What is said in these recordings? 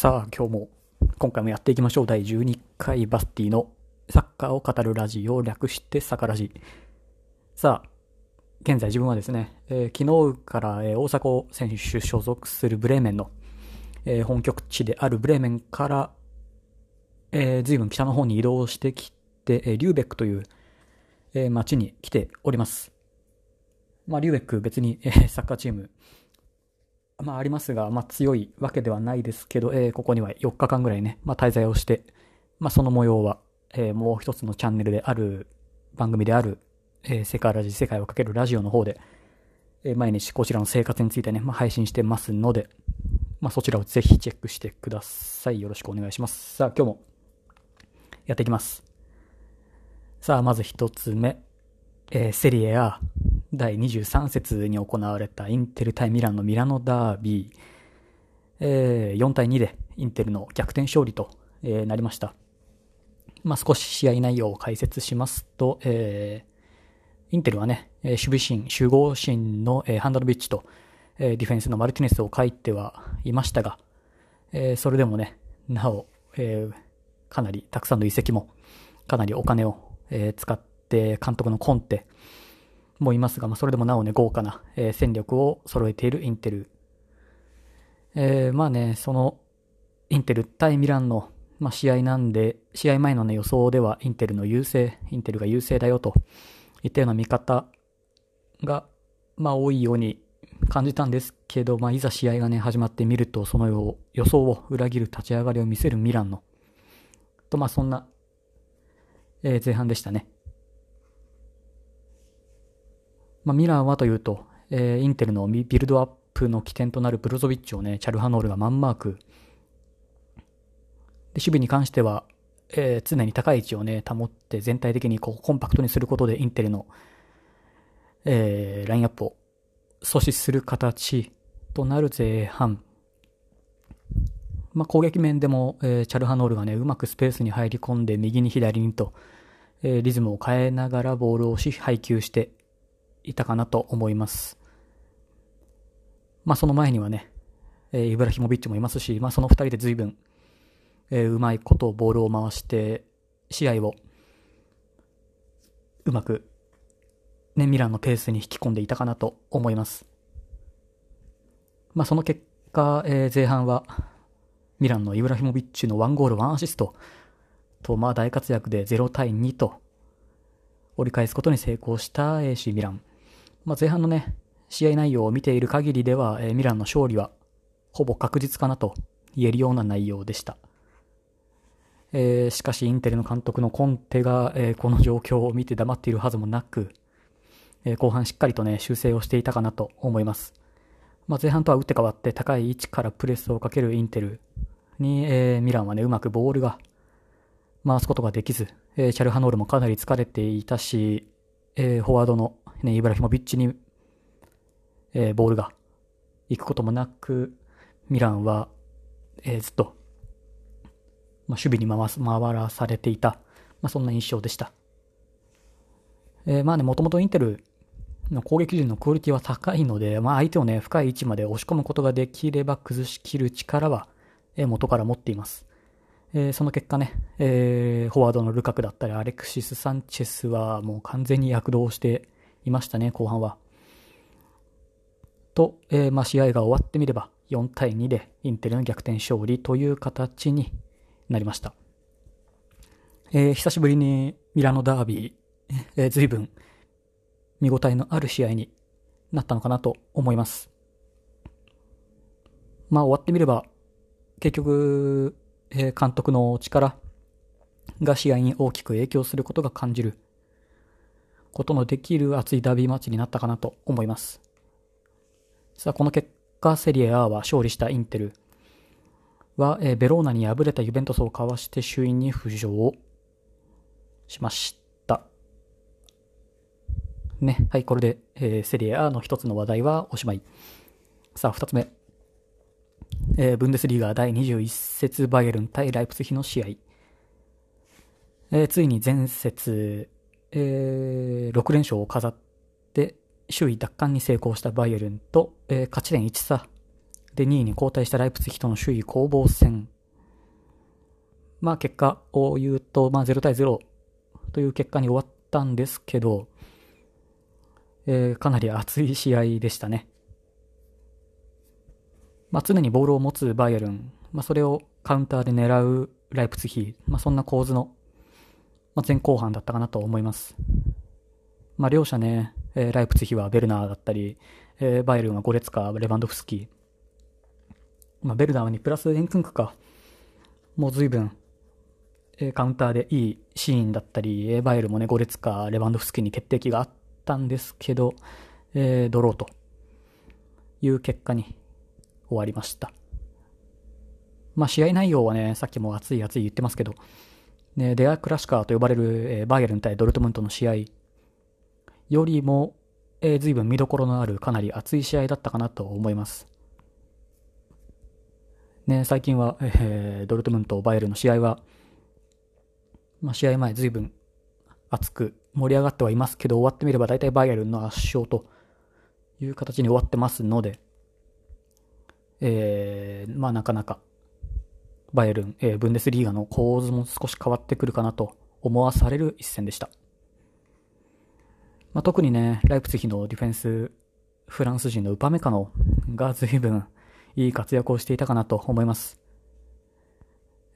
さあ、今日も、今回もやっていきましょう。第12回バスティのサッカーを語るラジオを、略してサカラジ。さあ、現在自分はですね、えー昨日から、えー大迫選手所属するブレーメンの、えー本拠地であるブレーメンから、えー、随分北の方に移動してきて、えリューベックという、えー町に来ております。まあ、リューベック別に、えサッカーチーム、まあありますが、まあ強いわけではないですけど、えーここには4日間ぐらいね、まあ滞在をして、まあその模様は、えーもう一つのチャンネルである、番組である、えー世界ラジ、世界をかけるラジオの方で、えー毎日こちらの生活についてね、まあ配信してますので、まあそちらをぜひチェックしてください。よろしくお願いします。さあ今日もやっていきます。さあまず一つ目、えーセリエ A 第23節に行われたインテル対ミランのミラノダービー、えー4対2でインテルの逆転勝利と、えーなりました。まあ、少し試合内容を解説しますと、えーインテルはね、守備心、集合心の、えーハンドルビッチと、えーディフェンスのマルティネスを書いてはいましたが、えーそれでもね、なお、えーかなりたくさんの移籍も、かなりお金を、えー使って監督のコンテもいますが、まあ、それでもなおね、豪華な、えー戦力を揃えているインテル。えーまあね、その、インテル対ミランの、まあ、試合なんで、試合前のね、予想ではインテルの優勢、インテルが優勢だよといったような見方が、まあ、多いように感じたんですけど、まあ、いざ試合がね、始まってみると、その予想を裏切る立ち上がりを見せるミランの、と、まあ、そんな、えー前半でしたね。まあ、ミランはというと、えーインテルのビルドアップの起点となるブロゾビッチをね、チャルハノールがマンマーク。で守備に関しては、えー常に高い位置をね、保って全体的にこうコンパクトにすることでインテルの、えーラインアップを阻止する形となる前半。まあ、攻撃面でも、えーチャルハノールがね、うまくスペースに入り込んで右に左にと、えーリズムを変えながらボールをし配球していたかなと思います。まあ、その前にはね、えーイブラヒモビッチもいますし、まあ、その二人で随分、えーうまいことボールを回して、試合をうまく、ね、ミランのペースに引き込んでいたかなと思います。まあ、その結果、えー前半は、ミランのイブラヒモビッチの1ゴール1アシストと、まあ、大活躍で0対2と、折り返すことに成功した AC ミラン。まあ、前半のね、試合内容を見ている限りでは、えーミランの勝利はほぼ確実かなと言えるような内容でした。えーしかし、インテルの監督のコンテが、えーこの状況を見て黙っているはずもなく、えー後半しっかりとね、修正をしていたかなと思います。まあ、前半とは打って変わって高い位置からプレスをかけるインテルに、えミランはね、うまくボールが回すことができず、えチャルハノールもかなり疲れていたし、えーフォワードの、ね、イブラヒモビッチに、えーボールが行くこともなく、ミランは、えーずっと、まあ、守備に回す回らされていた、まあ、そんな印象でした。えーまあね、もともとインテルの攻撃陣のクオリティは高いので、まあ、相手をね、深い位置まで押し込むことができれば崩しきる力は、えー元から持っています。えーその結果ね、えーフォワードのルカクだったり、アレクシス・サンチェスはもう完全に躍動していましたね、後半は。と、えーまあ、試合が終わってみれば、4対2でインテルの逆転勝利という形になりました。えー久しぶりにミラノダービー、えー、随分見応えのある試合になったのかなと思います。まあ終わってみれば、結局、え監督の力が試合に大きく影響することが感じることのできる熱いダービーマッチになったかなと思います。さあ、この結果、セリエ A は勝利したインテルは、えーベローナに敗れたユベントスをかわして首位に浮上しました。ね。はい、これで、えーセリエ A の一つの話題はおしまい。さあ、二つ目。えーブンデスリーガ第21節バイエルン対ライプツヒの試合。えーついに前節、えー6連勝を飾って、首位奪還に成功したバイエルンと、えー勝ち点1差で、2位に交代したライプツヒとの首位攻防戦。まあ結果を言うと、まあ0対0という結果に終わったんですけど、えー、かなり熱い試合でしたね。まあ常にボールを持つバイエルン、まあそれをカウンターで狙うライプツヒ、まあそんな構図の、ま、前後半だったかなと思います。まあ両者ね、えー、ライプツヒはベルナーだったり、えー、バイエルンはゴレツカ、レバンドフスキ、まあ、ベルナーにプラスエンクンクか。もう随分、えー、カウンターでいいシーンだったり、エーバイエルもね、ゴレツカ、レバンドフスキに決定機があったんですけど、えー、ドローという結果に終わりました。まあ試合内容はね、さっきも熱い熱い言ってますけど、ね、デアクラシカーと呼ばれる、えー、バイエルン対ドルトムントの試合よりも、えー、随分見どころのあるかなり熱い試合だったかなと思います。ね、最近は、えー、ドルトムント、バイエルンの試合は、まあ、試合前随分熱く盛り上がってはいますけど、終わってみれば大体バイエルンの圧勝という形に終わってますので、えー、まあなかなか、バイエルン、えー、ブンデスリーガの構図も少し変わってくるかなと思わされる一戦でした。まあ、特にね、ライプツヒのディフェンス、フランス人のウパメカノが随分いい活躍をしていたかなと思います。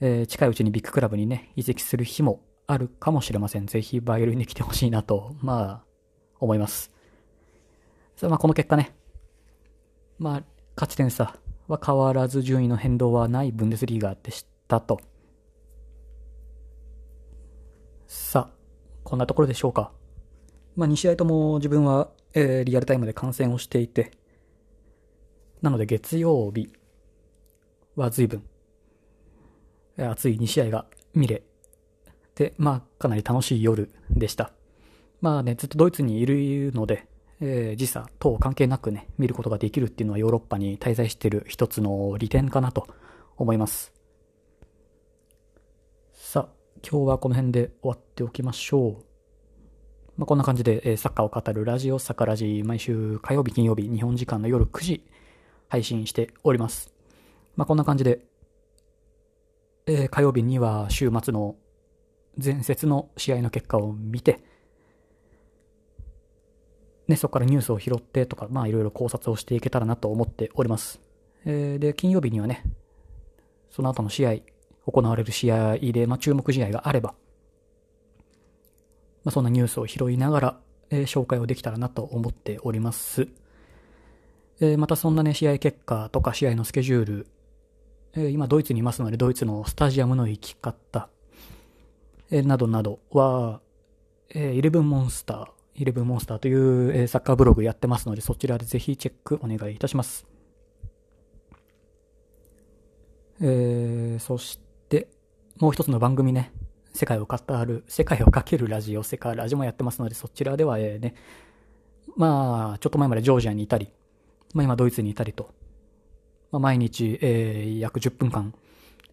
えー、近いうちにビッグクラブにね、移籍する日もあるかもしれません。ぜひバイエルンに来てほしいなと、まあ、思います。さあ、まあ、この結果ね、まあ、勝ち点差は変わらず順位の変動はないブンデスリーガーでしたと。さあ、こんなところでしょうか。まあ、2試合とも自分は、えー、リアルタイムで観戦をしていて、なので月曜日は随分熱い2試合が見れて、まあかなり楽しい夜でした。まあね、ずっとドイツにいるので、えー、時差等関係なくね、見ることができるっていうのはヨーロッパに滞在している一つの利点かなと思います。さあ、今日はこの辺で終わっておきましょう。まあ、こんな感じで、え、サッカーを語るラジオサカラジ、毎週火曜日、金曜日、日本時間の夜9時、配信しております。まあ、こんな感じで、えー、火曜日には週末の前節の試合の結果を見て、ね、そこからニュースを拾ってとか、まあいろいろ考察をしていけたらなと思っております。えー、で、金曜日にはね、その後の試合、行われる試合で、まあ注目試合があれば、まあそんなニュースを拾いながら、えー、紹介をできたらなと思っております。えー、またそんなね、試合結果とか試合のスケジュール、えー、今ドイツにいますので、ドイツのスタジアムの行き方、えー、などなどは、えー、イレブンモンスター、イレブンモンスターという、サッカーブログやってますので、そちらでぜひチェックお願いいたします。えー、そして、もう一つの番組ね、世界を語る、世界をかけるラジオ、世界ラジオもやってますので、そちらでは、えー、ね、まあ、ちょっと前までジョージアにいたり、まあ、今ドイツにいたりと、まあ、毎日、えー、約10分間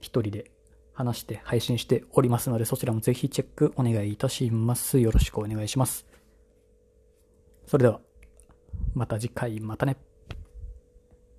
一人で話して配信しておりますので、そちらもぜひチェックお願いいたします。よろしくお願いします。それでは、また次回、またね。